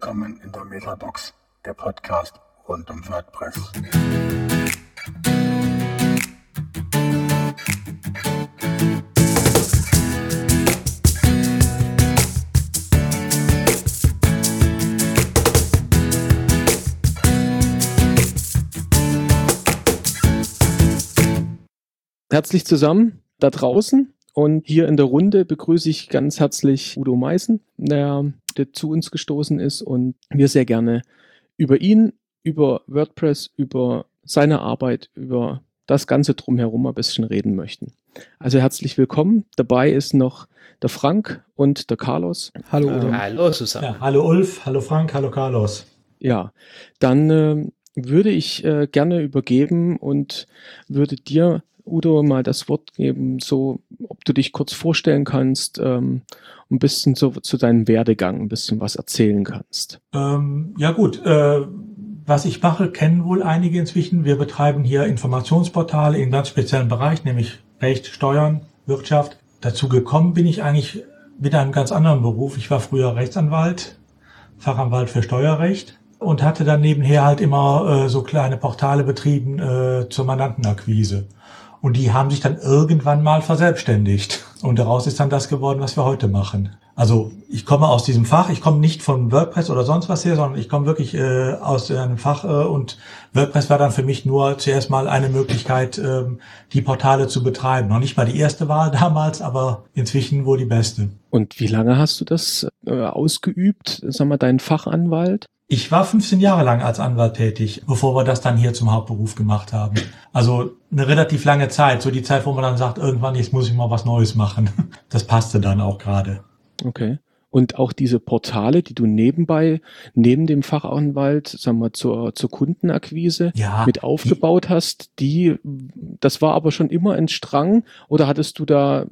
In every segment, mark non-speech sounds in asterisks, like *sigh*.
Willkommen in der Metabox, der Podcast rund um WordPress. Herzlich zusammen da draußen. Und hier in der Runde begrüße ich ganz herzlich Udo Meißen, der, der zu uns gestoßen ist und wir sehr gerne über ihn, über WordPress, über seine Arbeit, über das Ganze drumherum ein bisschen reden möchten. Also herzlich willkommen. Dabei ist noch der Frank und der Carlos. Hallo. Ähm, hallo Susanne. Ja, hallo Ulf, hallo Frank, hallo Carlos. Ja, dann äh, würde ich äh, gerne übergeben und würde dir Udo mal das Wort geben, so ob du dich kurz vorstellen kannst, ähm, ein bisschen so, zu deinem Werdegang ein bisschen was erzählen kannst. Ähm, ja gut, äh, was ich mache, kennen wohl einige inzwischen. Wir betreiben hier Informationsportale in ganz speziellen Bereich, nämlich Recht, Steuern, Wirtschaft. Dazu gekommen bin ich eigentlich mit einem ganz anderen Beruf. Ich war früher Rechtsanwalt, Fachanwalt für Steuerrecht und hatte dann nebenher halt immer äh, so kleine Portale betrieben äh, zur Mandantenakquise. Und die haben sich dann irgendwann mal verselbstständigt. Und daraus ist dann das geworden, was wir heute machen. Also ich komme aus diesem Fach, ich komme nicht von WordPress oder sonst was her, sondern ich komme wirklich äh, aus einem Fach äh, und WordPress war dann für mich nur zuerst mal eine Möglichkeit, ähm, die Portale zu betreiben. Noch nicht mal die erste Wahl *laughs* damals, aber inzwischen wohl die beste. Und wie lange hast du das äh, ausgeübt, sag mal, dein Fachanwalt? Ich war 15 Jahre lang als Anwalt tätig, bevor wir das dann hier zum Hauptberuf gemacht haben. Also eine relativ lange Zeit, so die Zeit, wo man dann sagt, irgendwann jetzt muss ich mal was Neues machen. *laughs* Das passte dann auch gerade. Okay. Und auch diese Portale, die du nebenbei, neben dem Fachanwalt, sagen wir, zur, zur Kundenakquise ja, mit aufgebaut hast, die, das war aber schon immer ein Strang oder hattest du da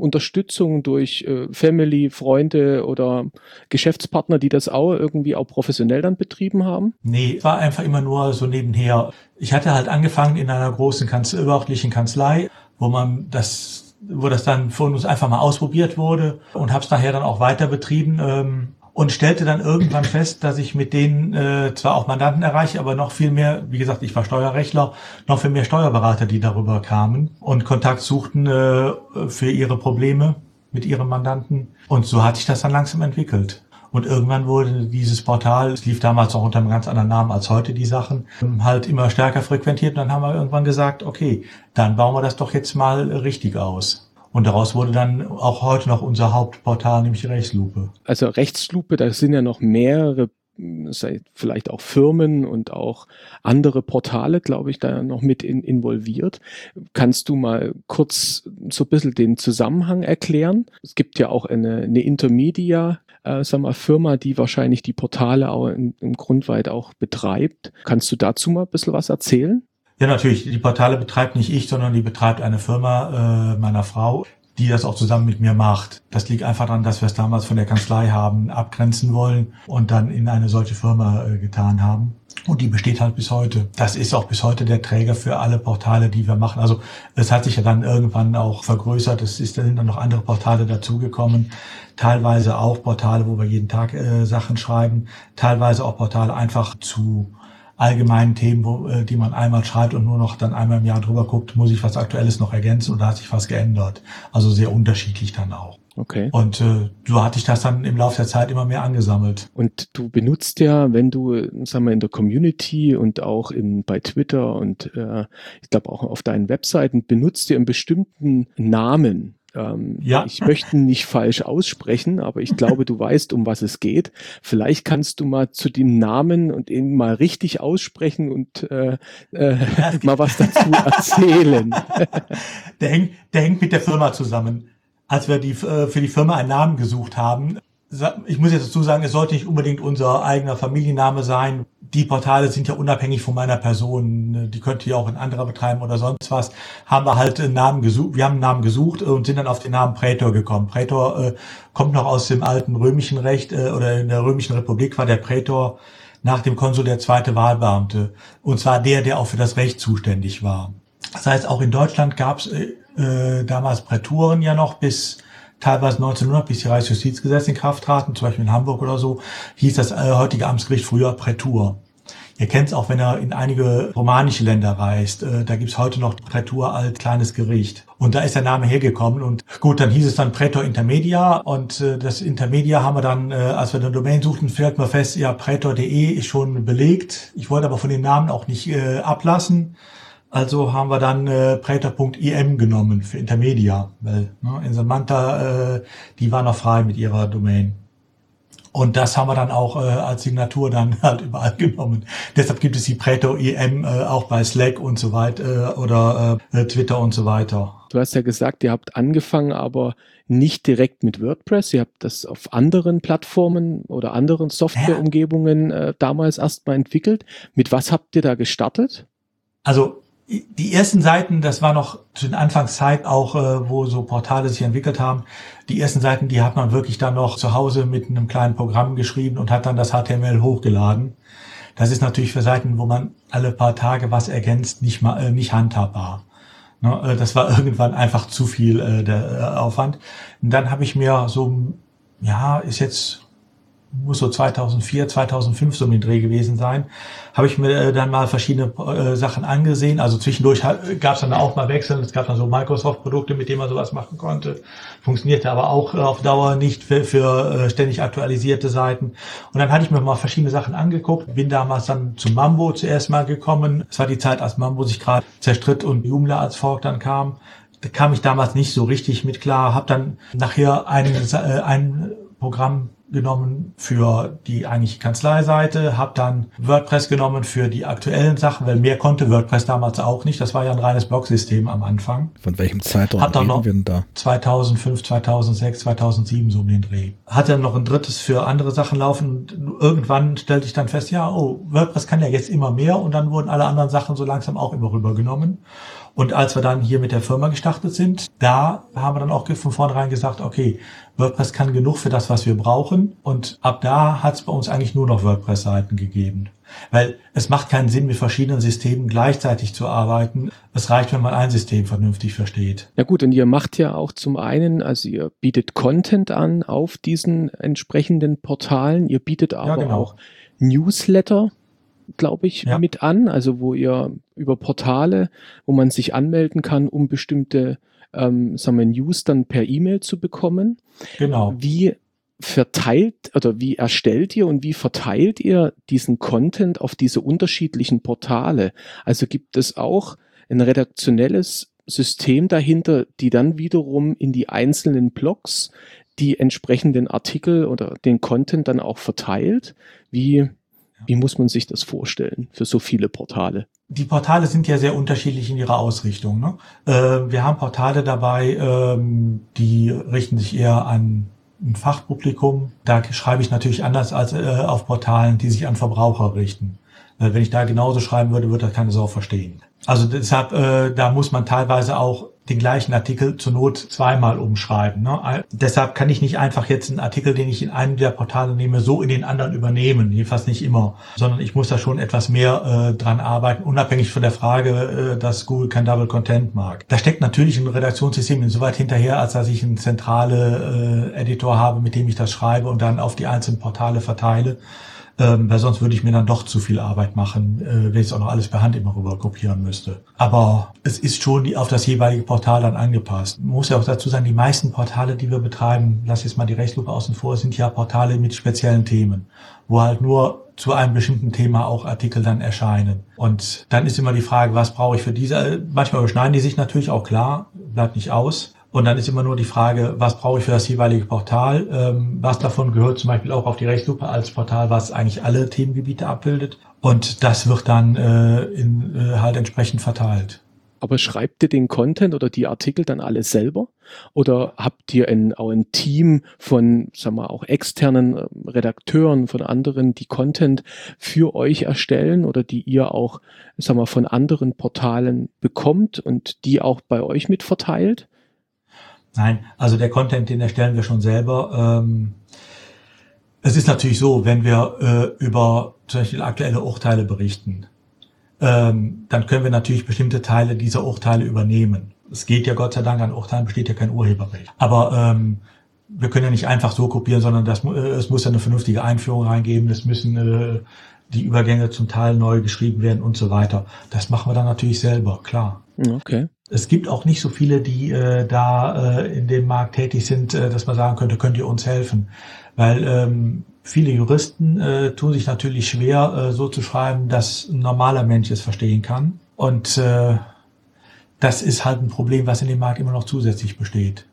Unterstützung durch äh, Family, Freunde oder Geschäftspartner, die das auch irgendwie auch professionell dann betrieben haben? Nee, war einfach immer nur so nebenher. Ich hatte halt angefangen in einer großen Kanzlei, überörtlichen Kanzlei, wo man das wo das dann von uns einfach mal ausprobiert wurde und habe es nachher dann auch weiter betrieben. Ähm, und stellte dann irgendwann fest, dass ich mit denen äh, zwar auch Mandanten erreiche, aber noch viel mehr, wie gesagt, ich war Steuerrechtler, noch viel mehr Steuerberater, die darüber kamen und Kontakt suchten äh, für ihre Probleme mit ihren Mandanten. Und so hat sich das dann langsam entwickelt. Und irgendwann wurde dieses Portal, es lief damals auch unter einem ganz anderen Namen als heute die Sachen, halt immer stärker frequentiert. Und dann haben wir irgendwann gesagt, okay, dann bauen wir das doch jetzt mal richtig aus. Und daraus wurde dann auch heute noch unser Hauptportal, nämlich Rechtslupe. Also Rechtslupe, da sind ja noch mehrere vielleicht auch Firmen und auch andere Portale, glaube ich, da noch mit in, involviert. Kannst du mal kurz so ein bisschen den Zusammenhang erklären? Es gibt ja auch eine, eine Intermedia, äh, sag mal, Firma, die wahrscheinlich die Portale auch im, im Grundweit auch betreibt. Kannst du dazu mal ein bisschen was erzählen? Ja, natürlich. Die Portale betreibt nicht ich, sondern die betreibt eine Firma äh, meiner Frau, die das auch zusammen mit mir macht. Das liegt einfach daran, dass wir es damals von der Kanzlei haben abgrenzen wollen und dann in eine solche Firma äh, getan haben. Und die besteht halt bis heute. Das ist auch bis heute der Träger für alle Portale, die wir machen. Also es hat sich ja dann irgendwann auch vergrößert. Es ist, sind dann noch andere Portale dazugekommen. Teilweise auch Portale, wo wir jeden Tag äh, Sachen schreiben. Teilweise auch Portale einfach zu allgemeinen Themen, wo, äh, die man einmal schreibt und nur noch dann einmal im Jahr drüber guckt, muss ich was Aktuelles noch ergänzen oder hat sich was geändert. Also sehr unterschiedlich dann auch. Okay. Und äh, so hatte ich das dann im Laufe der Zeit immer mehr angesammelt. Und du benutzt ja, wenn du, sagen wir, in der Community und auch in, bei Twitter und äh, ich glaube auch auf deinen Webseiten benutzt du einen bestimmten Namen. Ähm, ja. Ich möchte nicht falsch aussprechen, aber ich glaube, du weißt, um was es geht. Vielleicht kannst du mal zu dem Namen und ihn mal richtig aussprechen und äh, äh, *laughs* mal was dazu erzählen. *laughs* der, hängt, der hängt mit der Firma zusammen. Als wir die, äh, für die Firma einen Namen gesucht haben, ich muss jetzt dazu sagen, es sollte nicht unbedingt unser eigener Familienname sein. Die Portale sind ja unabhängig von meiner Person. Die könnte ja auch ein anderer betreiben oder sonst was. Haben wir halt einen Namen gesucht. Wir haben einen Namen gesucht und sind dann auf den Namen Prätor gekommen. Prätor äh, kommt noch aus dem alten römischen Recht äh, oder in der römischen Republik war der Prätor nach dem Konsul der zweite Wahlbeamte. Und zwar der, der auch für das Recht zuständig war. Das heißt, auch in Deutschland gab es äh, äh, damals Präturen ja noch bis teilweise 1900, bis die Reichsjustizgesetze in Kraft traten, zum Beispiel in Hamburg oder so, hieß das äh, heutige Amtsgericht früher Prätur. Ihr kennt es auch, wenn er in einige romanische Länder reist. Äh, da gibt's heute noch Prätur als kleines Gericht. Und da ist der Name hergekommen. Und gut, dann hieß es dann Prätor Intermedia. Und äh, das Intermedia haben wir dann, äh, als wir den Domain suchten, stellt man fest, ja, prätor.de ist schon belegt. Ich wollte aber von den Namen auch nicht äh, ablassen. Also haben wir dann äh, Prätor.im genommen für Intermedia, weil ne, in Samantha, äh, die war noch frei mit ihrer Domain. Und das haben wir dann auch äh, als Signatur dann *laughs* halt überall genommen. Deshalb gibt es die Preto EM äh, auch bei Slack und so weiter äh, oder äh, Twitter und so weiter. Du hast ja gesagt, ihr habt angefangen, aber nicht direkt mit WordPress. Ihr habt das auf anderen Plattformen oder anderen Softwareumgebungen äh, damals erstmal entwickelt. Mit was habt ihr da gestartet? Also die ersten Seiten, das war noch zu den Anfangszeit auch, äh, wo so Portale sich entwickelt haben. Die ersten Seiten, die hat man wirklich dann noch zu Hause mit einem kleinen Programm geschrieben und hat dann das HTML hochgeladen. Das ist natürlich für Seiten, wo man alle paar Tage was ergänzt, nicht mal äh, nicht handhabbar. Ne, äh, das war *laughs* irgendwann einfach zu viel äh, der äh, Aufwand. Und dann habe ich mir so, ja, ist jetzt muss so 2004, 2005 so mit Dreh gewesen sein, habe ich mir äh, dann mal verschiedene äh, Sachen angesehen. Also zwischendurch gab es dann auch mal Wechseln. Es gab dann so Microsoft-Produkte, mit denen man sowas machen konnte. Funktionierte aber auch auf Dauer nicht für, für äh, ständig aktualisierte Seiten. Und dann hatte ich mir mal verschiedene Sachen angeguckt. Bin damals dann zu Mambo zuerst mal gekommen. Es war die Zeit, als Mambo sich gerade zerstritt und Joomla als Fork dann kam. Da kam ich damals nicht so richtig mit klar. Habe dann nachher ein, äh, ein Programm genommen für die eigentliche Kanzleiseite, habe dann WordPress genommen für die aktuellen Sachen, weil mehr konnte WordPress damals auch nicht. Das war ja ein reines Blogsystem am Anfang. Von welchem Zeitraum hat dann noch wir da? 2005, 2006, 2007 so um den Dreh. Hat dann noch ein drittes für andere Sachen laufen. Irgendwann stellte ich dann fest, ja, oh, WordPress kann ja jetzt immer mehr und dann wurden alle anderen Sachen so langsam auch immer rübergenommen. Und als wir dann hier mit der Firma gestartet sind, da haben wir dann auch von vornherein gesagt, okay, WordPress kann genug für das, was wir brauchen. Und ab da hat es bei uns eigentlich nur noch WordPress-Seiten gegeben. Weil es macht keinen Sinn, mit verschiedenen Systemen gleichzeitig zu arbeiten. Es reicht, wenn man ein System vernünftig versteht. Ja gut, und ihr macht ja auch zum einen, also ihr bietet Content an auf diesen entsprechenden Portalen. Ihr bietet aber ja, genau. auch Newsletter glaube ich, ja. mit an, also wo ihr über Portale, wo man sich anmelden kann, um bestimmte ähm, sagen wir, News dann per E-Mail zu bekommen. Genau. Wie verteilt oder wie erstellt ihr und wie verteilt ihr diesen Content auf diese unterschiedlichen Portale? Also gibt es auch ein redaktionelles System dahinter, die dann wiederum in die einzelnen Blogs die entsprechenden Artikel oder den Content dann auch verteilt? Wie, wie muss man sich das vorstellen für so viele Portale? Die Portale sind ja sehr unterschiedlich in ihrer Ausrichtung. Ne? Äh, wir haben Portale dabei, ähm, die richten sich eher an ein Fachpublikum. Da schreibe ich natürlich anders als äh, auf Portalen, die sich an Verbraucher richten. Äh, wenn ich da genauso schreiben würde, würde das keine Sau verstehen. Also deshalb, äh, da muss man teilweise auch den gleichen Artikel zur Not zweimal umschreiben. Ne? Deshalb kann ich nicht einfach jetzt einen Artikel, den ich in einem der Portale nehme, so in den anderen übernehmen, jedenfalls nicht immer, sondern ich muss da schon etwas mehr äh, dran arbeiten, unabhängig von der Frage, äh, dass Google kein Double Content mag. Da steckt natürlich ein Redaktionssystem insoweit hinterher, als dass ich einen zentrale äh, Editor habe, mit dem ich das schreibe und dann auf die einzelnen Portale verteile ähm, weil sonst würde ich mir dann doch zu viel Arbeit machen, äh, wenn ich es auch noch alles per Hand immer rüber kopieren müsste. Aber es ist schon auf das jeweilige Portal dann angepasst. Muss ja auch dazu sagen, die meisten Portale, die wir betreiben, lass jetzt mal die Rechtslupe außen vor, sind ja Portale mit speziellen Themen, wo halt nur zu einem bestimmten Thema auch Artikel dann erscheinen. Und dann ist immer die Frage, was brauche ich für diese? Manchmal überschneiden die sich natürlich auch klar, bleibt nicht aus. Und dann ist immer nur die Frage, was brauche ich für das jeweilige Portal? Ähm, was davon gehört zum Beispiel auch auf die Rechtslupe als Portal, was eigentlich alle Themengebiete abbildet. Und das wird dann äh, in, äh, halt entsprechend verteilt. Aber schreibt ihr den Content oder die Artikel dann alle selber? Oder habt ihr ein, auch ein Team von, sagen wir, auch externen äh, Redakteuren, von anderen, die Content für euch erstellen oder die ihr auch, sagen wir, von anderen Portalen bekommt und die auch bei euch mit verteilt? Nein, also der Content, den erstellen wir schon selber. Ähm, es ist natürlich so, wenn wir äh, über zum Beispiel aktuelle Urteile berichten, ähm, dann können wir natürlich bestimmte Teile dieser Urteile übernehmen. Es geht ja Gott sei Dank an Urteilen besteht ja kein Urheberrecht. Aber ähm, wir können ja nicht einfach so kopieren, sondern das, äh, es muss ja eine vernünftige Einführung reingeben. Es müssen äh, die Übergänge zum Teil neu geschrieben werden und so weiter. Das machen wir dann natürlich selber, klar. Okay. Es gibt auch nicht so viele, die äh, da äh, in dem Markt tätig sind, äh, dass man sagen könnte, könnt ihr uns helfen. Weil ähm, viele Juristen äh, tun sich natürlich schwer, äh, so zu schreiben, dass ein normaler Mensch es verstehen kann. Und äh, das ist halt ein Problem, was in dem Markt immer noch zusätzlich besteht.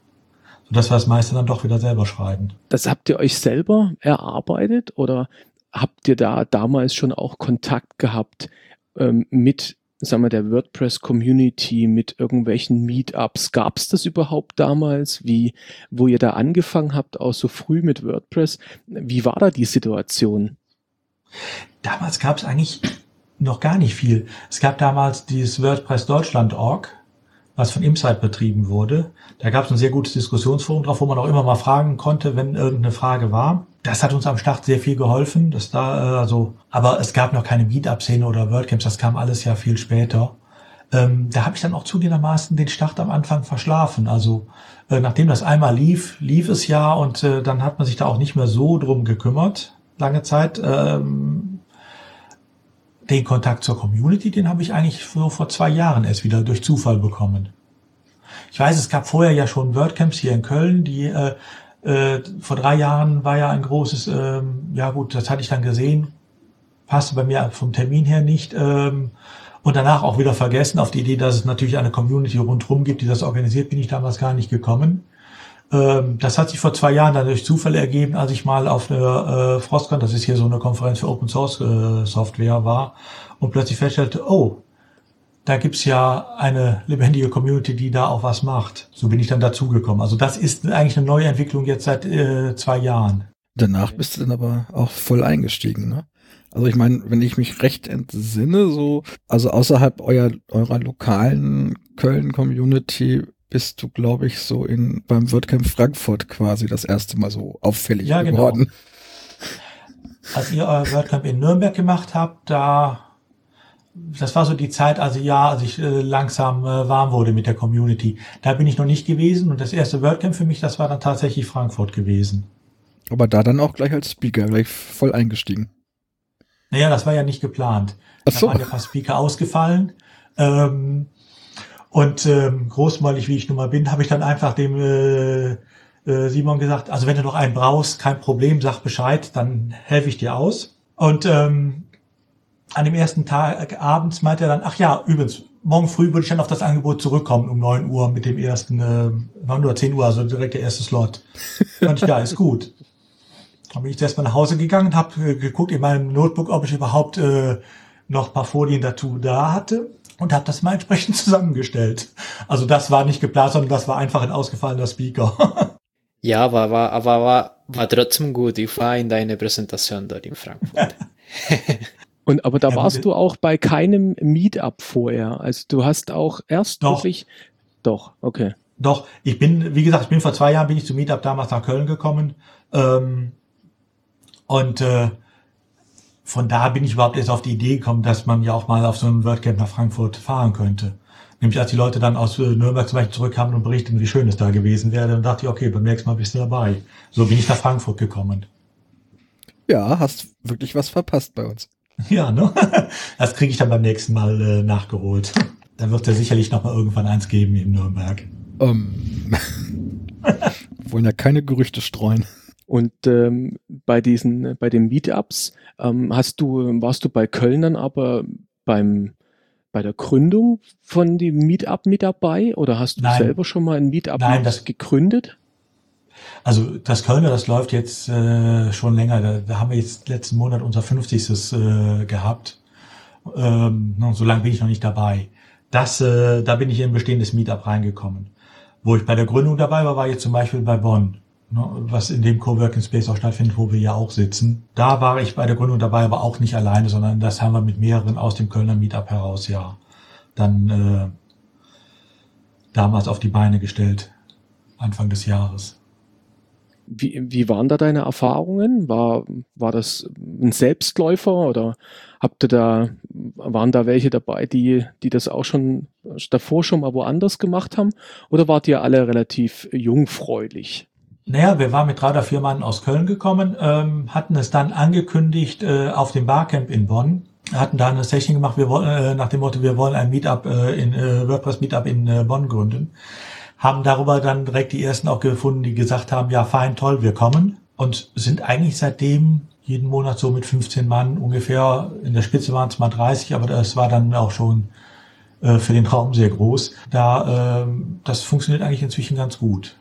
Sodass wir das meiste dann doch wieder selber schreiben. Das habt ihr euch selber erarbeitet oder habt ihr da damals schon auch Kontakt gehabt ähm, mit sagen wir, der WordPress-Community mit irgendwelchen Meetups. Gab es das überhaupt damals? Wie, wo ihr da angefangen habt, auch so früh mit WordPress? Wie war da die Situation? Damals gab es eigentlich noch gar nicht viel. Es gab damals dieses WordPress Deutschland.org, was von Insight betrieben wurde. Da gab es ein sehr gutes Diskussionsforum drauf, wo man auch immer mal fragen konnte, wenn irgendeine Frage war das hat uns am Start sehr viel geholfen. Das da, äh, also, aber es gab noch keine Meetup-Szene oder WordCamps, das kam alles ja viel später. Ähm, da habe ich dann auch zugegebenermaßen den Start am Anfang verschlafen. Also äh, nachdem das einmal lief, lief es ja und äh, dann hat man sich da auch nicht mehr so drum gekümmert, lange Zeit. Ähm, den Kontakt zur Community, den habe ich eigentlich so vor zwei Jahren erst wieder durch Zufall bekommen. Ich weiß, es gab vorher ja schon WordCamps hier in Köln, die äh, äh, vor drei Jahren war ja ein großes, ähm, ja gut, das hatte ich dann gesehen, passte bei mir vom Termin her nicht. Ähm, und danach auch wieder vergessen. Auf die Idee, dass es natürlich eine Community rundherum gibt, die das organisiert, bin ich damals gar nicht gekommen. Ähm, das hat sich vor zwei Jahren dann durch Zufall ergeben, als ich mal auf einer äh, Frostcon, das ist hier so eine Konferenz für Open Source äh, Software war, und plötzlich feststellte, oh, da gibt's ja eine lebendige Community, die da auch was macht. So bin ich dann dazugekommen. Also das ist eigentlich eine neue Entwicklung jetzt seit äh, zwei Jahren. Danach bist du dann aber auch voll eingestiegen, ne? Also ich meine, wenn ich mich recht entsinne, so, also außerhalb eurer, eurer lokalen Köln-Community bist du, glaube ich, so in beim WordCamp Frankfurt quasi das erste Mal so auffällig ja, genau. geworden. Genau. Als ihr euer WordCamp in Nürnberg gemacht habt, da das war so die Zeit, also ja, als ich äh, langsam äh, warm wurde mit der Community. Da bin ich noch nicht gewesen und das erste WordCamp für mich, das war dann tatsächlich Frankfurt gewesen. Aber da dann auch gleich als Speaker, gleich voll eingestiegen. Naja, das war ja nicht geplant. Ach so. Da waren ja ein paar Speaker ausgefallen. Ähm, und ähm, großmäulig, wie ich nun mal bin, habe ich dann einfach dem äh, äh, Simon gesagt, also wenn du noch einen brauchst, kein Problem, sag Bescheid, dann helfe ich dir aus. Und ähm, an dem ersten Tag abends meinte er dann, ach ja, übrigens, morgen früh würde ich dann auf das Angebot zurückkommen um neun Uhr mit dem ersten, äh, 9 oder 10 Uhr, also direkt der erste Slot. *laughs* Fand ich, ja, ist gut. Dann bin ich erstmal nach Hause gegangen, habe äh, geguckt in meinem Notebook, ob ich überhaupt äh, noch paar Folien dazu da hatte und habe das mal entsprechend *laughs* zusammengestellt. Also das war nicht geplant, sondern das war einfach ein ausgefallener Speaker. *laughs* ja, aber war, aber war, war trotzdem gut. Ich war in deiner Präsentation dort in Frankfurt. Und aber da ja, warst du auch bei keinem Meetup vorher. Also du hast auch erst doch. wirklich. Doch, okay. Doch, ich bin, wie gesagt, ich bin vor zwei Jahren bin ich zum Meetup damals nach Köln gekommen. Ähm, und äh, von da bin ich überhaupt erst auf die Idee gekommen, dass man ja auch mal auf so ein WordCamp nach Frankfurt fahren könnte. Nämlich als die Leute dann aus äh, Nürnberg zum Beispiel zurückkamen und berichteten, wie schön es da gewesen wäre, dann dachte ich, okay, beim nächsten Mal bist du dabei. So bin ich nach Frankfurt gekommen. Ja, hast wirklich was verpasst bei uns. *laughs* Ja, ne? Das kriege ich dann beim nächsten Mal äh, nachgeholt. *laughs* Da wird ja sicherlich noch mal irgendwann eins geben in Nürnberg. Um, *laughs* wollen ja keine Gerüchte streuen. Und ähm, bei diesen, bei den Meetups ähm, hast du, warst du bei Kölnern aber beim bei der Gründung von dem Meetup mit dabei oder hast du Nein. selber schon mal ein Meetup Nein, das, gegründet? Also das Kölner, das läuft jetzt äh, schon länger. Da, da haben wir jetzt letzten Monat unser 50. Äh, gehabt. Ähm, so lange bin ich noch nicht dabei. Das, äh, da bin ich in ein bestehendes Meetup reingekommen. Wo ich bei der Gründung dabei war, war jetzt zum Beispiel bei Bonn, ne, was in dem Coworking Space auch stattfindet, wo wir ja auch sitzen. Da war ich bei der Gründung dabei, aber auch nicht alleine, sondern das haben wir mit mehreren aus dem Kölner Meetup heraus ja dann äh, damals auf die Beine gestellt, Anfang des Jahres. Wie, wie waren da deine Erfahrungen? War, war das ein Selbstläufer oder habt ihr da, waren da welche dabei, die, die das auch schon davor schon mal woanders gemacht haben? Oder wart ihr alle relativ jungfräulich? Naja, wir waren mit drei oder vier Mann aus Köln gekommen, ähm, hatten es dann angekündigt äh, auf dem Barcamp in Bonn, hatten da eine Session gemacht, wir wollen, äh, nach dem Motto, wir wollen ein Meetup äh, in äh, WordPress Meetup in äh, Bonn gründen. Haben darüber dann direkt die ersten auch gefunden, die gesagt haben, ja, fein, toll, wir kommen. Und sind eigentlich seitdem jeden Monat so mit 15 Mann ungefähr. In der Spitze waren es mal 30, aber das war dann auch schon äh, für den Raum sehr groß. Da, äh, das funktioniert eigentlich inzwischen ganz gut.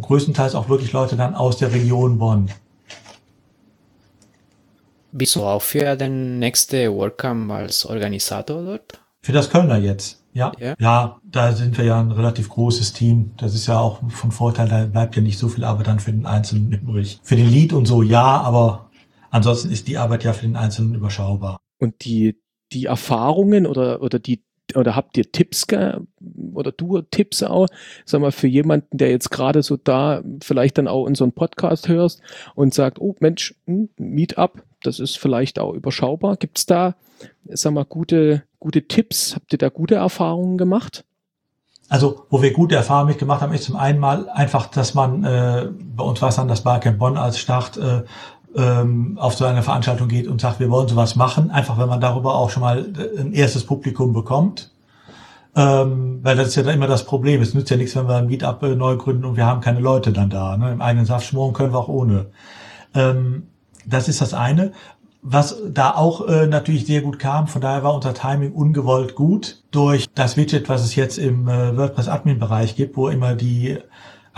Größtenteils auch wirklich Leute dann aus der Region Bonn. Bist du auch für den nächsten WordCamp als Organisator dort? Für das Kölner jetzt, ja. ja. Ja, da sind wir ja ein relativ großes Team. Das ist ja auch von Vorteil, da bleibt ja nicht so viel Arbeit dann für den Einzelnen übrig. Für den Lead und so ja, aber ansonsten ist die Arbeit ja für den Einzelnen überschaubar. Und die, die Erfahrungen oder, oder die oder habt ihr Tipps oder du Tipps auch, sag mal, für jemanden, der jetzt gerade so da vielleicht dann auch einen Podcast hörst und sagt, oh Mensch, hm, Meetup, das ist vielleicht auch überschaubar. Gibt es da, sag mal, gute, gute Tipps? Habt ihr da gute Erfahrungen gemacht? Also, wo wir gute Erfahrungen mitgemacht haben, ist zum einen mal einfach, dass man, äh, bei uns war es dann das Barcamp Bonn als Start, äh, ähm, auf so eine Veranstaltung geht und sagt, wir wollen sowas machen, einfach wenn man darüber auch schon mal äh, ein erstes Publikum bekommt. Ähm, weil das ist ja dann immer das Problem. Es nützt ja nichts, wenn wir ein Meetup äh, neu gründen und wir haben keine Leute dann da. Ne? Im eigenen Saft schmoren können wir auch ohne. Ähm, das ist das eine. Was da auch äh, natürlich sehr gut kam, von daher war unser Timing ungewollt gut durch das Widget, was es jetzt im äh, WordPress Admin Bereich gibt, wo immer die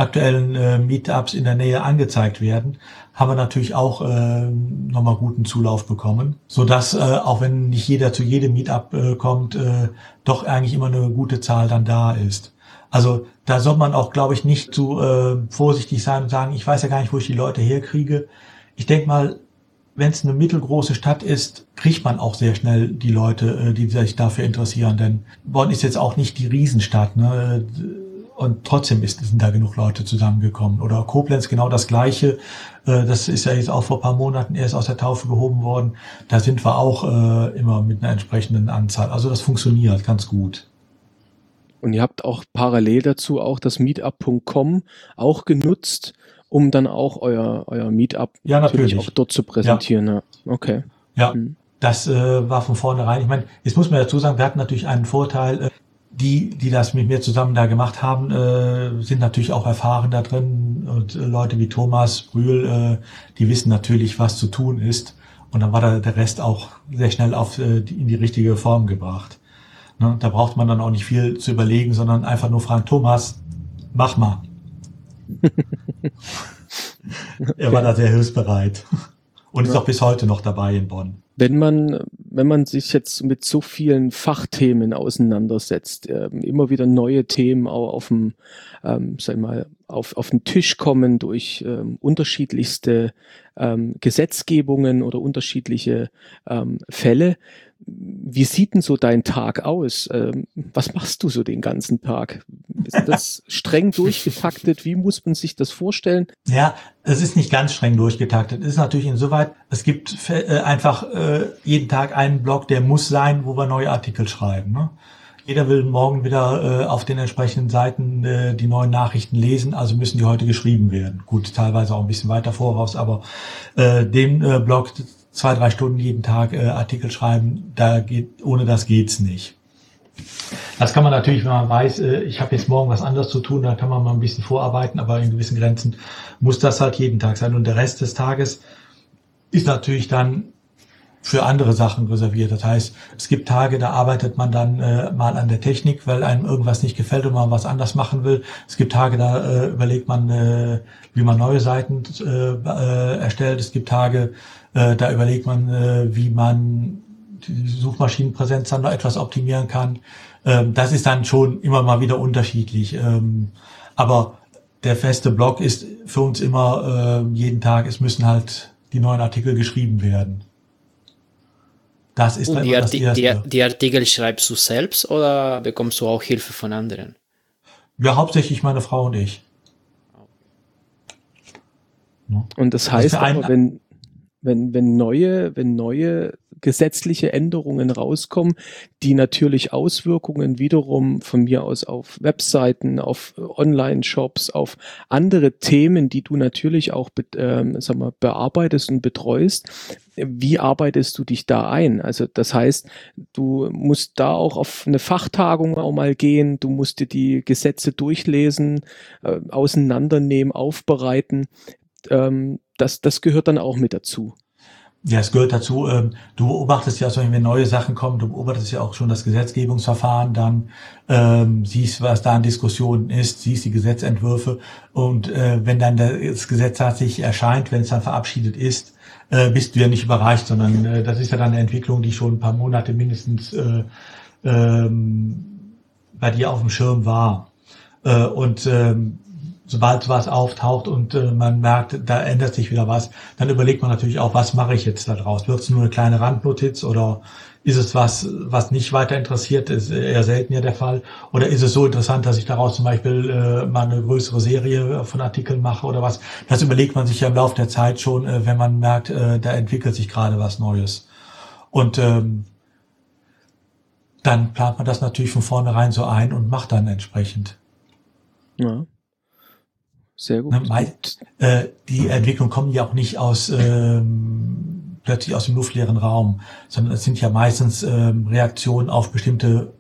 aktuellen äh, Meetups in der Nähe angezeigt werden, haben wir natürlich auch äh, nochmal guten Zulauf bekommen, so dass äh, auch wenn nicht jeder zu jedem Meetup äh, kommt, äh, doch eigentlich immer eine gute Zahl dann da ist. Also da soll man auch, glaube ich, nicht zu äh, vorsichtig sein und sagen, ich weiß ja gar nicht, wo ich die Leute herkriege. Ich denke mal, wenn es eine mittelgroße Stadt ist, kriegt man auch sehr schnell die Leute, äh, die sich dafür interessieren. Denn Bonn ist jetzt auch nicht die Riesenstadt. Ne? Und trotzdem ist, sind da genug Leute zusammengekommen. Oder Koblenz genau das Gleiche. Äh, das ist ja jetzt auch vor paar Monaten erst aus der Taufe gehoben worden. Da sind wir auch äh, immer mit einer entsprechenden Anzahl. Also das funktioniert ganz gut. Und ihr habt auch parallel dazu auch das Meetup.com auch genutzt, um dann auch euer, euer Meetup ja, natürlich. auch dort zu präsentieren. Ja. Okay. Ja, mhm. das äh, war von vornherein. Ich meine, jetzt muss man dazu sagen, wir hatten natürlich einen Vorteil. Äh, die, die das mit mir zusammen da gemacht haben, äh, sind natürlich auch erfahren da drin. Und äh, Leute wie Thomas Brühl, äh, die wissen natürlich, was zu tun ist. Und dann war da der Rest auch sehr schnell auf, äh, die, in die richtige Form gebracht. Ne? Da braucht man dann auch nicht viel zu überlegen, sondern einfach nur fragen, Thomas, mach mal. *laughs* er war da sehr hilfsbereit. Und ist auch bis heute noch dabei in Bonn wenn man, wenn man sich jetzt mit so vielen Fachthemen auseinandersetzt, äh, immer wieder neue Themen auch auf dem, ähm, sag mal, auf, auf den Tisch kommen durch ähm, unterschiedlichste ähm, Gesetzgebungen oder unterschiedliche ähm, Fälle, wie sieht denn so dein Tag aus? Ähm, was machst du so den ganzen Tag? Ist das *laughs* streng durchgetaktet? Wie muss man sich das vorstellen? Ja, es ist nicht ganz streng durchgetaktet. Es ist natürlich insoweit, es gibt äh, einfach äh, jeden Tag einen Blog, der muss sein, wo wir neue Artikel schreiben. Ne? Jeder will morgen wieder äh, auf den entsprechenden Seiten äh, die neuen Nachrichten lesen, also müssen die heute geschrieben werden. Gut, teilweise auch ein bisschen weiter voraus, aber äh, den äh, Blog zwei, drei Stunden jeden Tag äh, Artikel schreiben, da geht, ohne das geht's nicht. Das kann man natürlich, wenn man weiß, äh, ich habe jetzt morgen was anderes zu tun, da kann man mal ein bisschen vorarbeiten, aber in gewissen Grenzen muss das halt jeden Tag sein. Und der Rest des Tages ist natürlich dann für andere Sachen reserviert. Das heißt, es gibt Tage, da arbeitet man dann äh, mal an der Technik, weil einem irgendwas nicht gefällt und man was anders machen will. Es gibt Tage, da äh, überlegt man, wie man neue Seiten erstellt. Es gibtAge, äh, da überlegt man, äh, wie man die Suchmaschinenpräsenz dann noch etwas optimieren kann. Ähm, das ist dann schon immer mal wieder unterschiedlich. Ähm, aber der feste Blog ist für uns immer äh, jeden Tag, es müssen halt die neuen Artikel geschrieben werden. Das ist Und die, Arti die, die, Artikel schreibst du selbst oder bekommst du auch Hilfe von anderen? Ja, hauptsächlich meine Frau und ich. Und das heißt, aber, wenn, wenn, wenn neue, wenn neue gesetzliche Änderungen rauskommen, die natürlich Auswirkungen wiederum von mir aus auf Webseiten, auf Online-Shops, auf andere Themen, die du natürlich auch ähm, sag mal, bearbeitest und betreust. Wie arbeitest du dich da ein? Also das heißt, du musst da auch auf eine Fachtagung auch mal gehen, du musst dir die Gesetze durchlesen, äh, auseinandernehmen, aufbereiten. Ähm, das, das gehört dann auch mit dazu. Ja, es gehört dazu. Ähm, du beobachtest ja, also wenn neue Sachen kommen, du beobachtest ja auch schon das Gesetzgebungsverfahren, dann ähm, siehst, was da an Diskussionen ist, siehst die Gesetzentwürfe und äh, wenn dann das Gesetz tatsächlich erscheint, wenn es dann verabschiedet ist, äh, bist du ja nicht überreicht, sondern äh, das ist ja dann eine Entwicklung, die schon ein paar Monate mindestens äh, ähm, bei dir auf dem Schirm war. Äh, und ähm, sobald was auftaucht und äh, man merkt, da ändert sich wieder was, dann überlegt man natürlich auch, was mache ich jetzt da draus? Wird es nur eine kleine Randnotiz oder ist es was, was nicht weiter interessiert? Ist eher selten ja der Fall. Oder ist es so interessant, dass ich daraus zum Beispiel äh, mal eine größere Serie von Artikeln mache oder was? Das überlegt man sich ja im Laufe der Zeit schon, äh, wenn man merkt, äh, da entwickelt sich gerade was Neues. Und ähm, dann plant man das natürlich von vornherein so ein und macht dann entsprechend. Ja. Sehr gut. Ne, äh, die Entwicklung kommen ja auch nicht aus ähm, plötzlich aus dem luftleeren Raum, sondern es sind ja meistens ähm, Reaktionen auf bestimmte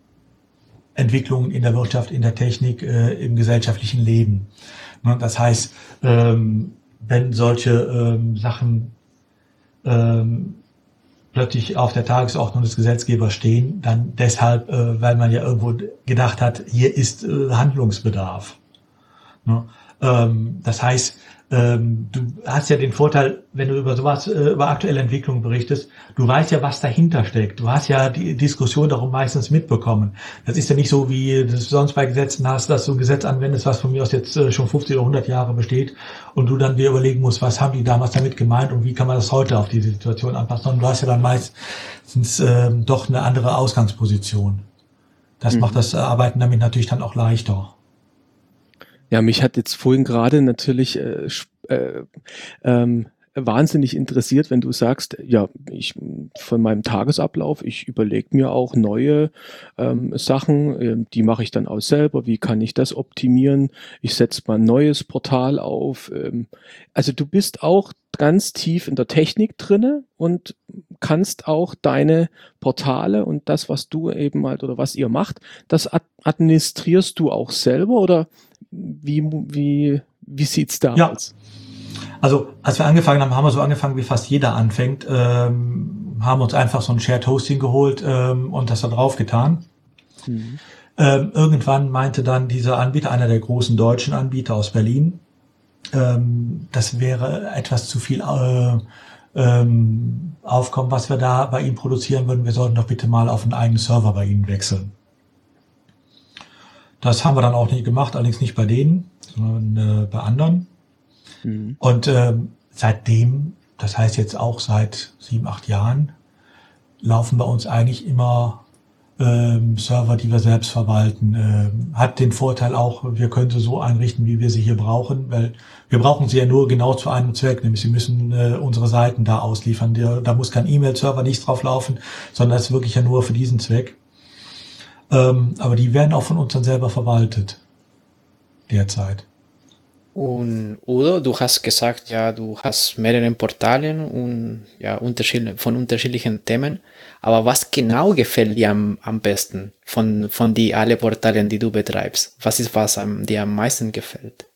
Entwicklungen in der Wirtschaft, in der Technik, äh, im gesellschaftlichen Leben. Ne, das heißt, ähm, wenn solche ähm, Sachen ähm, plötzlich auf der Tagesordnung des Gesetzgebers stehen, dann deshalb, äh, weil man ja irgendwo gedacht hat, hier ist äh, Handlungsbedarf. Ne? Ähm, das heißt, ähm, du hast ja den Vorteil, wenn du über sowas, äh, über aktuelle Entwicklungen berichtest, du weißt ja, was dahinter steckt. Du hast ja die Diskussion darum meistens mitbekommen. Das ist ja nicht so, wie du sonst bei Gesetzen hast, dass du ein Gesetz anwendest, was von mir aus jetzt äh, schon 50 oder 100 Jahre besteht und du dann dir überlegen musst, was haben die damals damit gemeint und wie kann man das heute auf diese Situation anpassen. Und du hast ja dann meistens ähm, doch eine andere Ausgangsposition. Das mhm. macht das Arbeiten damit natürlich dann auch leichter. Ja, mich hat jetzt vorhin gerade natürlich äh, äh, ähm, wahnsinnig interessiert, wenn du sagst, ja, ich von meinem Tagesablauf, ich überlege mir auch neue ähm, Sachen, äh, die mache ich dann auch selber, wie kann ich das optimieren? Ich setze mal ein neues Portal auf. Ähm, also du bist auch ganz tief in der Technik drinne und kannst auch deine Portale und das, was du eben halt oder was ihr macht, das administrierst du auch selber oder wie, wie, wie sieht's da ja. aus? Also, als wir angefangen haben, haben wir so angefangen, wie fast jeder anfängt, ähm, haben uns einfach so ein Shared Hosting geholt ähm, und das da drauf getan. Mhm. Ähm, irgendwann meinte dann dieser Anbieter, einer der großen deutschen Anbieter aus Berlin, ähm, das wäre etwas zu viel äh, ähm, Aufkommen, was wir da bei ihm produzieren würden. Wir sollten doch bitte mal auf einen eigenen Server bei ihnen wechseln. Das haben wir dann auch nicht gemacht, allerdings nicht bei denen, sondern äh, bei anderen. Mhm. Und ähm, seitdem, das heißt jetzt auch seit sieben, acht Jahren, laufen bei uns eigentlich immer ähm, Server, die wir selbst verwalten. Ähm, hat den Vorteil auch, wir können sie so einrichten, wie wir sie hier brauchen, weil wir brauchen sie ja nur genau zu einem Zweck, nämlich sie müssen äh, unsere Seiten da ausliefern. Der, da muss kein E-Mail-Server nicht drauf laufen, sondern das ist wirklich ja nur für diesen Zweck. Ähm, aber die werden auch von uns dann selber verwaltet. Derzeit. Und Udo, du hast gesagt, ja, du hast mehrere Portalen und ja, unterschiedlich, von unterschiedlichen Themen. Aber was genau gefällt dir am, am besten von, von die alle Portalen, die du betreibst? Was ist, was am, dir am meisten gefällt?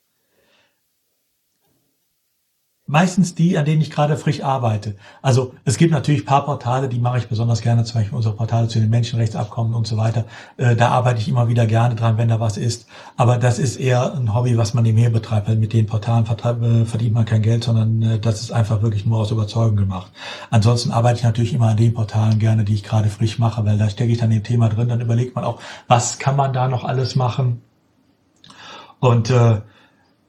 Meistens die, an denen ich gerade frisch arbeite. Also es gibt natürlich paar Portale, die mache ich besonders gerne, zum Beispiel unsere Portale zu den Menschenrechtsabkommen und so weiter. Äh, da arbeite ich immer wieder gerne dran, wenn da was ist. Aber das ist eher ein Hobby, was man nebenher betreibt, weil mit den Portalen äh, verdient man kein Geld, sondern äh, das ist einfach wirklich nur aus Überzeugung gemacht. Ansonsten arbeite ich natürlich immer an den Portalen gerne, die ich gerade frisch mache, weil da stecke ich dann im Thema drin, dann überlegt man auch, was kann man da noch alles machen. Und äh,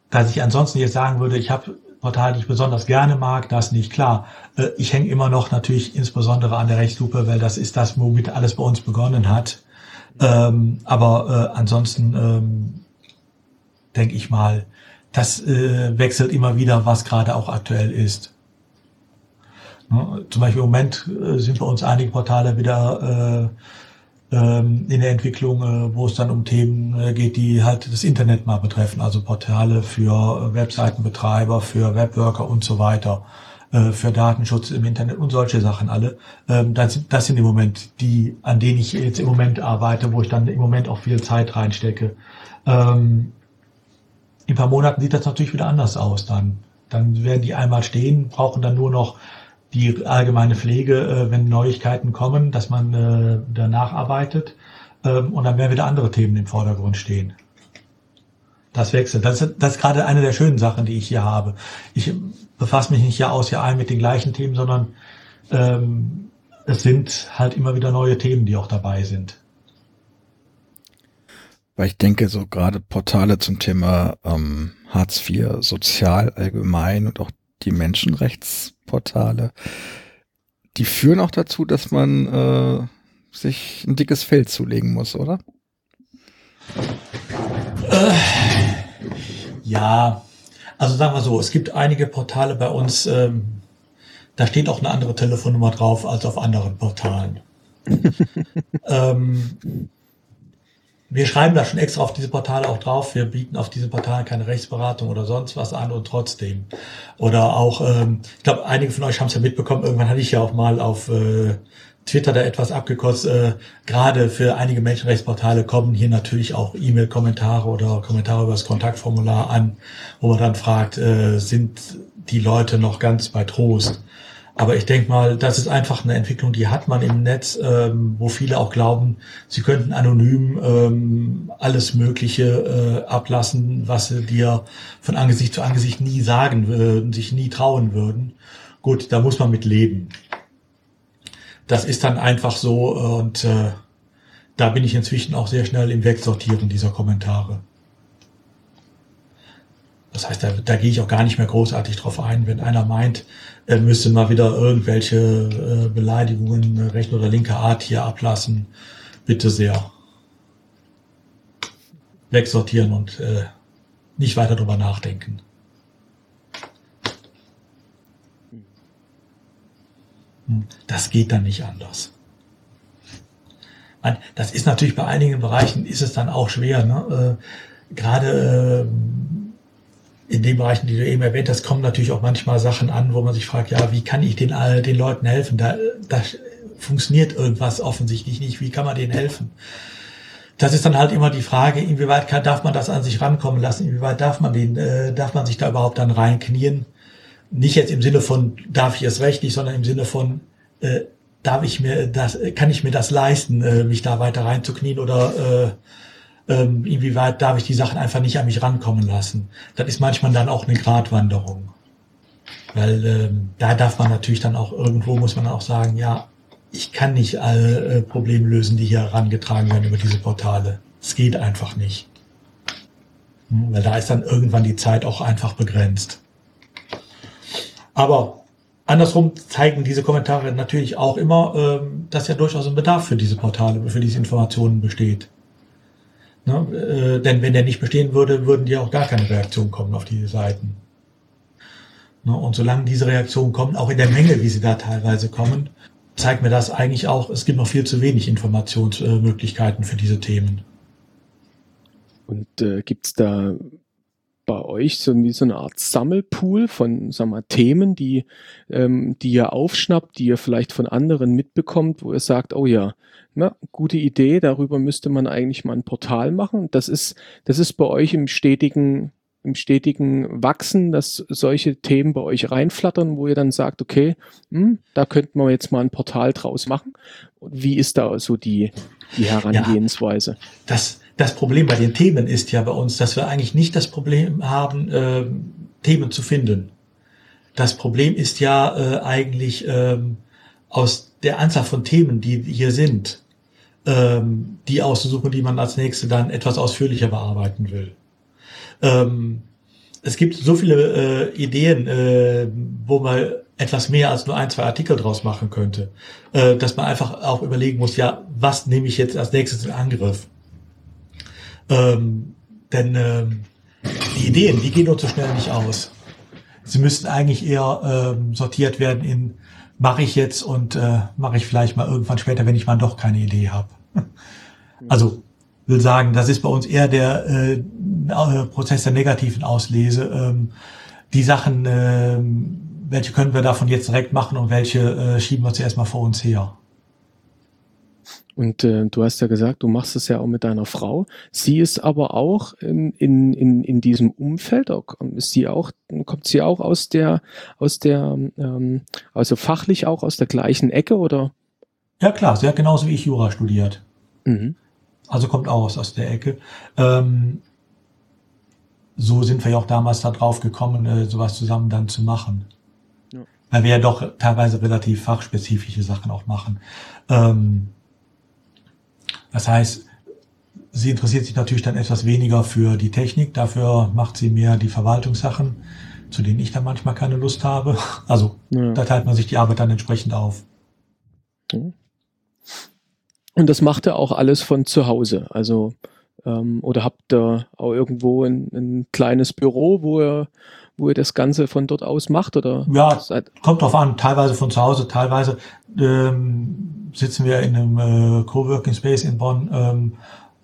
dass ich ansonsten jetzt sagen würde, ich habe Portal, die ich besonders gerne mag, das nicht klar. Äh, ich hänge immer noch natürlich insbesondere an der Rechtslupe, weil das ist das, womit alles bei uns begonnen hat. Ähm, aber äh, ansonsten ähm, denke ich mal, das äh, wechselt immer wieder, was gerade auch aktuell ist. Ne? Zum Beispiel im Moment sind bei uns einige Portale wieder in der Entwicklung, äh, wo es dann um Themen äh, geht, die halt das Internet mal betreffen, also Portale für Webseitenbetreiber, für Webworker und so weiter, äh, für Datenschutz im Internet und solche Sachen alle. Ähm, das, sind, das sind im Moment die, an denen ich jetzt im Moment arbeite, wo ich dann im Moment auch viel Zeit reinstecke. Ähm, in ein paar Monaten sieht das natürlich wieder anders aus dann. Dann werden die einmal stehen, brauchen dann nur noch die allgemeine Pflege, äh, wenn Neuigkeiten kommen, dass man äh, danach arbeitet. Ähm, und dann werden wieder andere Themen im Vordergrund stehen. Das wechselt. Das ist, das ist gerade eine der schönen Sachen, die ich hier habe. Ich befasse mich nicht Jahr aus, Jahr ein mit den gleichen Themen, sondern ähm, es sind halt immer wieder neue Themen, die auch dabei sind. Weil ich denke, so gerade Portale zum Thema ähm, Hartz IV, sozial allgemein und auch die Menschenrechtsportale, die führen auch dazu, dass man äh, sich ein dickes Feld zulegen muss, oder? Äh, ja, also sagen wir so, es gibt einige Portale bei uns, ähm, da steht auch eine andere Telefonnummer drauf als auf anderen Portalen. *laughs* ähm, wir schreiben da schon extra auf diese Portale auch drauf. Wir bieten auf diesen Portalen keine Rechtsberatung oder sonst was an und trotzdem. Oder auch, ähm, ich glaube, einige von euch haben es ja mitbekommen, irgendwann hatte ich ja auch mal auf äh, Twitter da etwas abgekotzt. Äh, Gerade für einige Menschenrechtsportale kommen hier natürlich auch E-Mail-Kommentare oder Kommentare über das Kontaktformular an, wo man dann fragt, äh, sind die Leute noch ganz bei Trost? Aber ich denke mal, das ist einfach eine Entwicklung, die hat man im Netz, ähm, wo viele auch glauben, sie könnten anonym ähm, alles Mögliche äh, ablassen, was sie dir von Angesicht zu Angesicht nie sagen würden, sich nie trauen würden. Gut, da muss man mit leben. Das ist dann einfach so und äh, da bin ich inzwischen auch sehr schnell im Wegsortieren dieser Kommentare. Das heißt, da, da gehe ich auch gar nicht mehr großartig drauf ein. Wenn einer meint, er müsste mal wieder irgendwelche äh, Beleidigungen äh, rechter oder linker Art hier ablassen, bitte sehr wegsortieren und äh, nicht weiter drüber nachdenken. Hm, das geht dann nicht anders. Das ist natürlich bei einigen Bereichen ist es dann auch schwer. Ne? Äh, gerade äh, in den Bereichen, die du eben erwähnt hast, kommen natürlich auch manchmal Sachen an, wo man sich fragt, ja, wie kann ich den, den Leuten helfen? Da, da funktioniert irgendwas offensichtlich nicht. Wie kann man denen helfen? Das ist dann halt immer die Frage, inwieweit kann, darf man das an sich rankommen lassen? Inwieweit darf man den, äh, darf man sich da überhaupt dann reinknien? Nicht jetzt im Sinne von, darf ich es rechtlich, sondern im Sinne von, äh, darf ich mir das, kann ich mir das leisten, äh, mich da weiter reinzuknien oder äh, ähm, inwieweit darf ich die Sachen einfach nicht an mich rankommen lassen. Das ist manchmal dann auch eine Gratwanderung. Weil ähm, da darf man natürlich dann auch irgendwo, muss man auch sagen, ja, ich kann nicht alle äh, Probleme lösen, die hier herangetragen werden über diese Portale. Es geht einfach nicht. Hm, weil da ist dann irgendwann die Zeit auch einfach begrenzt. Aber andersrum zeigen diese Kommentare natürlich auch immer, ähm, dass ja durchaus ein Bedarf für diese Portale, für diese Informationen besteht. Ne? Äh, denn wenn der nicht bestehen würde, würden ja auch gar keine Reaktionen kommen auf diese Seiten. Ne? Und solange diese Reaktionen kommen, auch in der Menge, wie sie da teilweise kommen, zeigt mir das eigentlich auch, es gibt noch viel zu wenig Informationsmöglichkeiten für diese Themen. Und äh, gibt es da bei euch so wie so eine Art Sammelpool von sagen wir, Themen, die, ähm, die ihr aufschnappt, die ihr vielleicht von anderen mitbekommt, wo ihr sagt, oh ja, na, gute Idee, darüber müsste man eigentlich mal ein Portal machen. Das ist, das ist bei euch im stetigen, im stetigen Wachsen, dass solche Themen bei euch reinflattern, wo ihr dann sagt, okay, hm, da könnten wir jetzt mal ein Portal draus machen. Wie ist da so die, die Herangehensweise? Ja, das, das Problem bei den Themen ist ja bei uns, dass wir eigentlich nicht das Problem haben, äh, Themen zu finden. Das Problem ist ja äh, eigentlich ähm, aus der Anzahl von Themen, die hier sind, ähm, die auszusuchen, die man als nächste dann etwas ausführlicher bearbeiten will. Ähm, es gibt so viele äh, Ideen, äh, wo man etwas mehr als nur ein, zwei Artikel draus machen könnte, äh, dass man einfach auch überlegen muss, ja, was nehme ich jetzt als nächstes in Angriff? Ähm, denn ähm, die Ideen, die gehen uns so schnell nicht aus. Sie müssten eigentlich eher ähm, sortiert werden in mache ich jetzt und äh, mache ich vielleicht mal irgendwann später, wenn ich mal doch keine Idee habe. *laughs* also will sagen, das ist bei uns eher der äh, äh, Prozess der negativen Auslese. Ähm, die Sachen, äh, welche können wir davon jetzt direkt machen und welche äh, schieben wir zuerst mal vor uns her. Und äh, du hast ja gesagt, du machst es ja auch mit deiner Frau. Sie ist aber auch in, in, in, in diesem Umfeld, ist sie auch, kommt sie auch aus der, aus der, ähm, also fachlich auch aus der gleichen Ecke oder? Ja klar, sie hat genauso wie ich Jura studiert. Mhm. Also kommt auch aus, aus der Ecke. Ähm, so sind wir ja auch damals da drauf gekommen, äh, sowas zusammen dann zu machen. Ja. Weil wir ja doch teilweise relativ fachspezifische Sachen auch machen. Ähm, das heißt, sie interessiert sich natürlich dann etwas weniger für die Technik, dafür macht sie mehr die Verwaltungssachen, zu denen ich dann manchmal keine Lust habe. *laughs* Also ja. da teilt man sich die Arbeit dann entsprechend auf. Und das macht er auch alles von zu Hause. Also ähm, oder habt ihr auch irgendwo ein, ein, kleines Büro, wo ihr, wo ihr das Ganze von dort aus macht? Oder ja, kommt drauf an. Teilweise von zu Hause, teilweise ähm, sitzen wir in einem äh, Coworking Space in Bonn. Ähm,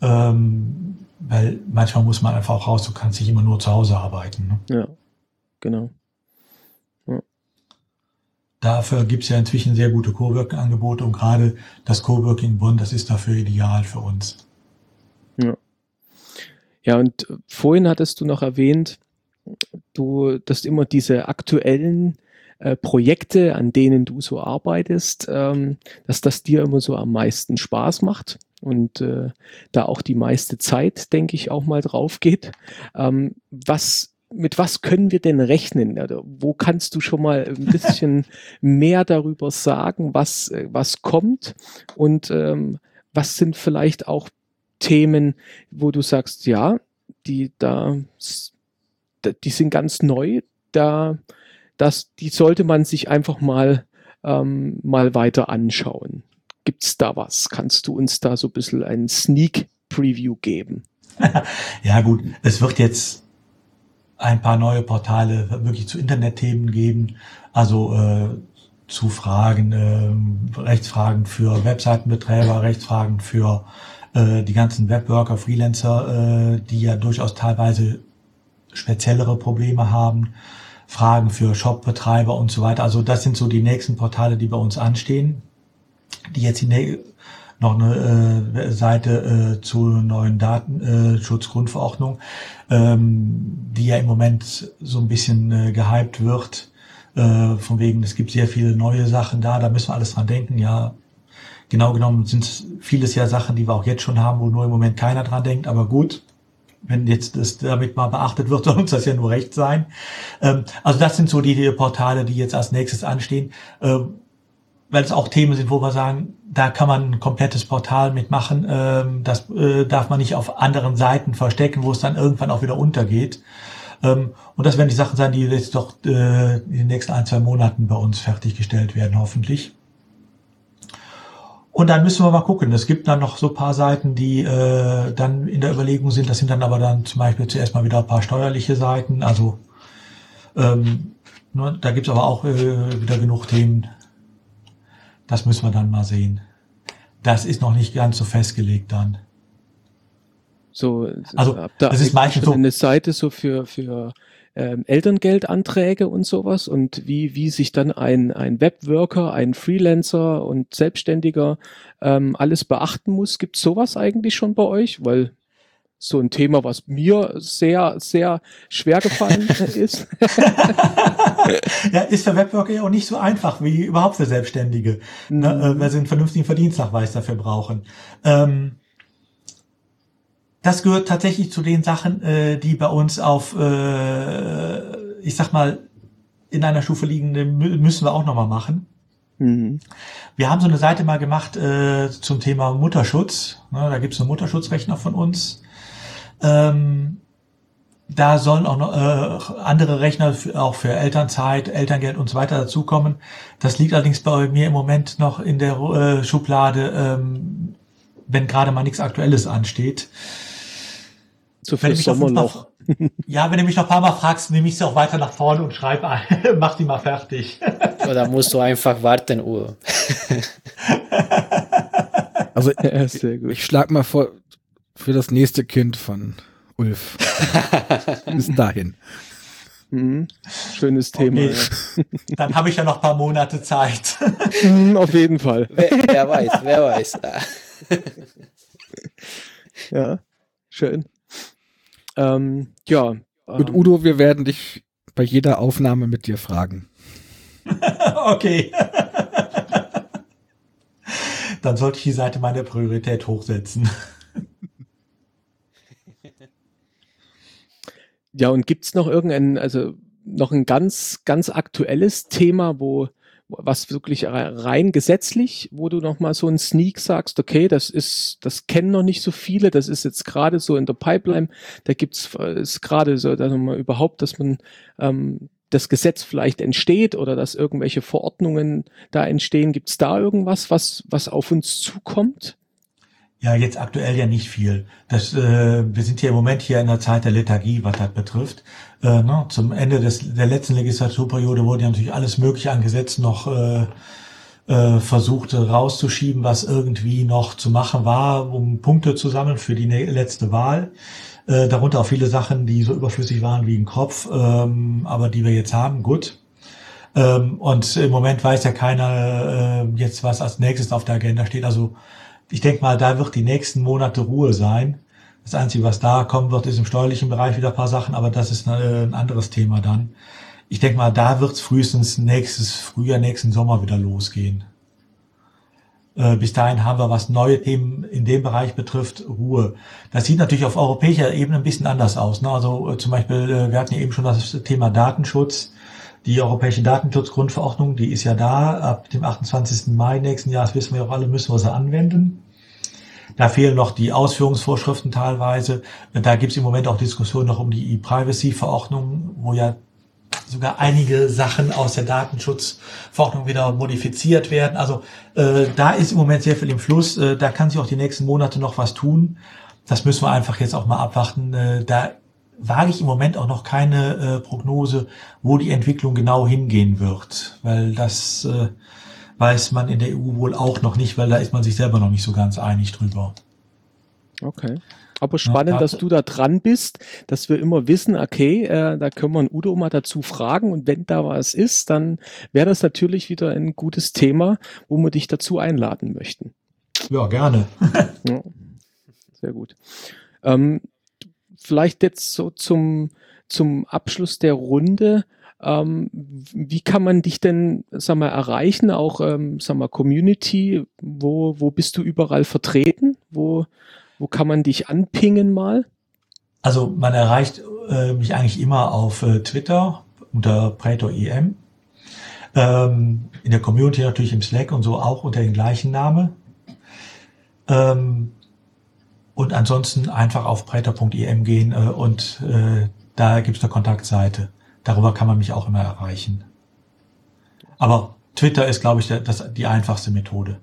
ähm, weil manchmal muss man einfach auch raus, du kannst nicht immer nur zu Hause arbeiten. Ne? Ja, genau. Ja. Dafür gibt es ja inzwischen sehr gute Coworking-Angebote und gerade das Coworking Bonn, das ist dafür ideal für uns. Ja. Ja, und vorhin hattest du noch erwähnt, du, dass immer diese aktuellen äh, Projekte, an denen du so arbeitest, ähm, dass das dir immer so am meisten Spaß macht und äh, da auch die meiste Zeit, denke ich, auch mal drauf geht. Ähm, was mit was können wir denn rechnen? Also, wo kannst du schon mal ein bisschen *laughs* mehr darüber sagen, was, äh, was kommt und ähm, was sind vielleicht auch Themen, wo du sagst, ja, die da, die sind ganz neu, da, das, die sollte man sich einfach mal, ähm, mal weiter anschauen. Gibt's da was? Kannst du uns da so ein bisschen einen Sneak Preview geben? *laughs* ja, gut, es wird jetzt ein paar neue Portale wirklich zu Internetthemen geben, also äh, zu Fragen, äh, Rechtsfragen für Webseitenbetreiber, Rechtsfragen für äh, die ganzen Webworker, Freelancer, äh, die ja durchaus teilweise speziellere Probleme haben, Fragen für Shopbetreiber und so weiter. Also das sind so die nächsten Portale, die bei uns anstehen, die jetzt die noch eine äh, Seite äh, zur neuen Datenschutzgrundverordnung, ähm, die ja im Moment so ein bisschen äh, gehypt wird. Äh, von wegen, es gibt sehr viele neue Sachen da, da müssen wir alles dran denken. Ja, genau genommen sind vieles ja Sachen, die wir auch jetzt schon haben, wo nur im Moment keiner dran denkt, aber gut, wenn jetzt das damit mal beachtet wird, *laughs* soll uns das ja nur recht sein. Ähm, also das sind so die, die, Portale, die jetzt als nächstes anstehen, ähm, weil es auch Themen sind, wo wir sagen, da kann man ein komplettes Portal mitmachen. Ähm, das äh, darf man nicht auf anderen Seiten verstecken, wo es dann irgendwann auch wieder untergeht. Ähm, und das werden die Sachen sein, die jetzt doch äh, in den nächsten ein, zwei Monaten bei uns fertiggestellt werden, hoffentlich. Und dann müssen wir mal gucken. Es gibt dann noch so paar Seiten, die äh, dann in der Überlegung sind. Das sind dann aber dann zum Beispiel zuerst mal wieder ein paar steuerliche Seiten. Also ähm, ne, da gibt's aber auch äh, wieder genug Themen. Das müssen wir dann mal sehen. Das ist noch nicht ganz so festgelegt dann. So, also das ist meistens so eine Seite so für für ähm, Elterngeldanträge und sowas und wie, wie sich dann ein, ein Webworker, ein Freelancer und Selbstständiger ähm, alles beachten muss. Gibt sowas eigentlich schon bei euch? Weil so ein Thema, was mir sehr, sehr schwer gefallen *laughs* ist. ja, ist für Webworker ja auch nicht so einfach wie überhaupt für Selbstständige, ne, mhm. ne, weil sie einen vernünftigen Verdienstnachweis dafür brauchen. Ähm, das gehört tatsächlich zu den Sachen, äh, die bei uns auf, äh, ich sag mal, in einer Stufe liegen, müssen wir auch nochmal machen. Mhm. Wir haben so eine Seite mal gemacht äh, zum Thema Mutterschutz. Ne, da gibt es einen Mutterschutzrechner von uns. Ähm, da sollen auch noch äh, andere Rechner für, auch für Elternzeit, Elterngeld und so weiter dazukommen. Das liegt allerdings bei mir im Moment noch in der äh, Schublade, ähm, wenn gerade mal nichts Aktuelles ansteht. So viel Sommerloch. Ja, wenn du mich noch ein paar Mal fragst, nehme ich sie auch weiter nach vorne und schreibe ein, *laughs* mach die mal fertig. Oder musst du einfach warten, Udo? *laughs* also ja, ich schlage mal vor, für das nächste Kind von Ulf. *laughs* Bis dahin. Mhm. Schönes Thema. Okay. Ja. Dann habe ich ja noch ein paar Monate Zeit. Mhm, auf jeden Fall. Wer, wer weiß, wer weiß. ja, schön. Ähm, ja. Und ähm, Udo, wir werden dich bei jeder Aufnahme mit dir fragen. *laughs* okay. Dann sollte ich die Seite meine Priorität hochsetzen. Ja, und gibt's noch irgendein, also noch ein ganz, ganz aktuelles Thema, wo was wirklich rein gesetzlich, wo du noch mal so ein Sneak sagst, okay, das ist, das kennen noch nicht so viele, das ist jetzt gerade so in der Pipeline, da gibt's ist gerade so, dass man überhaupt, dass man ähm, das Gesetz vielleicht entsteht oder dass irgendwelche Verordnungen da entstehen. Gibt's da irgendwas, was was auf uns zukommt? Ja, jetzt aktuell ja nicht viel. Das, äh, wir sind hier im Moment hier in der Zeit der Lethargie, was das betrifft. Äh, ne, zum Ende des, der letzten Legislaturperiode wurde ja natürlich alles Mögliche an Gesetzen noch äh, äh, versucht rauszuschieben, was irgendwie noch zu machen war, um Punkte zu sammeln für die letzte Wahl. Äh, darunter auch viele Sachen, die so überflüssig waren wie ein Kopf, ähm, aber die wir jetzt haben. Gut. Ähm, und im Moment weiß ja keiner äh, jetzt, was als nächstes auf der Agenda steht. Also ich denke mal, da wird die nächsten Monate Ruhe sein. Das Einzige, was da kommen wird, ist im steuerlichen Bereich wieder ein paar Sachen, aber das ist äh, ein anderes Thema dann. Ich denke mal, da wird es frühestens nächstes Frühjahr, nächsten Sommer wieder losgehen. Äh, bis dahin haben wir, was neue Themen in dem Bereich betrifft, Ruhe. Das sieht natürlich auf europäischer Ebene ein bisschen anders aus. Ne? Also äh, zum Beispiel, wir hatten ja eben schon das Thema Datenschutz. Die Europäische Datenschutzgrundverordnung, die ist ja da. Ab dem 28. Mai nächsten Jahres wissen wir auch alle, müssen wir sie anwenden. Da fehlen noch die Ausführungsvorschriften teilweise. Da gibt es im Moment auch Diskussionen noch um die E-Privacy-Verordnung, wo ja sogar einige Sachen aus der Datenschutzverordnung wieder modifiziert werden. Also äh, da ist im Moment sehr viel im Fluss. Äh, da kann sich auch die nächsten Monate noch was tun. Das müssen wir einfach jetzt auch mal abwarten. Äh, da wage ich im Moment auch noch keine äh, Prognose, wo die Entwicklung genau hingehen wird, weil das äh, weiß man in der EU wohl auch noch nicht, weil da ist man sich selber noch nicht so ganz einig drüber. Okay. Aber spannend, dass du da dran bist, dass wir immer wissen, okay, äh, da können wir einen Udo mal dazu fragen und wenn da was ist, dann wäre das natürlich wieder ein gutes Thema, wo wir dich dazu einladen möchten. Ja, gerne. *laughs* ja, sehr gut. Ähm, vielleicht jetzt so zum, zum Abschluss der Runde. Ähm, wie kann man dich denn, sag mal, erreichen? Auch, ähm, sag mal, Community, wo, wo bist du überall vertreten? Wo, wo kann man dich anpingen mal? Also man erreicht äh, mich eigentlich immer auf äh, Twitter unter PrätorEM. Ähm, in der Community natürlich im Slack und so auch unter dem gleichen Namen. Ähm, und ansonsten einfach auf breiter.em gehen äh, und äh, da gibt es eine Kontaktseite. Darüber kann man mich auch immer erreichen. Aber Twitter ist, glaube ich, das, die einfachste Methode.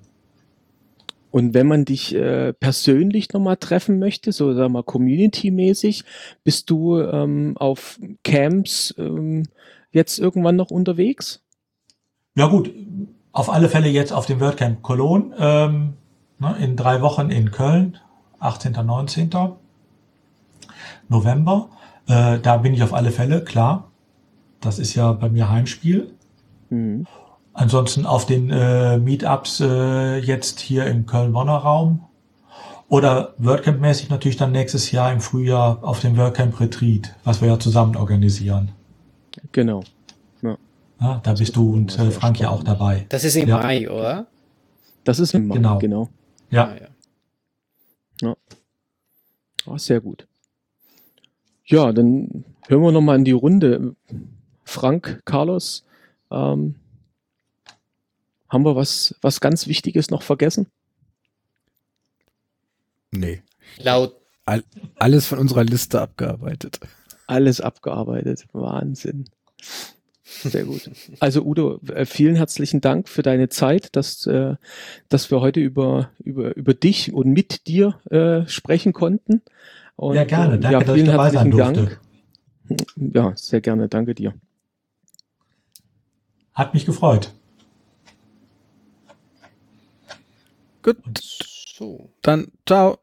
Und wenn man dich äh, persönlich nochmal treffen möchte, so sagen wir mal community-mäßig, bist du ähm, auf Camps ähm, jetzt irgendwann noch unterwegs? Ja gut, auf alle Fälle jetzt auf dem WordCamp Cologne, ähm, ne, in drei Wochen in Köln, 18. 19. November. Äh, da bin ich auf alle Fälle, klar. Das ist ja bei mir Heimspiel. Mhm. Ansonsten auf den äh, Meetups äh, jetzt hier im Köln-Bonner Raum. Oder WordCamp-mäßig natürlich dann nächstes Jahr im Frühjahr auf dem WordCamp Retreat, was wir ja zusammen organisieren. Genau. Ja. ja da bist du und äh, Frank ja auch dabei. Das ist im ja. Mai, oder? Das ist im Mai, genau. genau. Ja. Ah, ja. Ja. Oh, sehr gut. Ja, dann hören wir nochmal in die Runde. Frank, Carlos, ähm, haben wir was, was ganz Wichtiges noch vergessen? Nee. Laut. All, alles von unserer Liste abgearbeitet. Alles abgearbeitet. Wahnsinn. Sehr gut. Also Udo, äh, vielen herzlichen Dank für deine Zeit, dass, äh, dass wir heute über, über, über dich und mit dir äh, sprechen konnten. Und, ja, gerne. Danke, ja, vielen herzlichen Dank. Ja, sehr gerne. Danke dir. Hat mich gefreut. Gut. So. Dann ciao.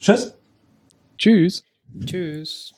Tschüss. Tschüss. Tschüss.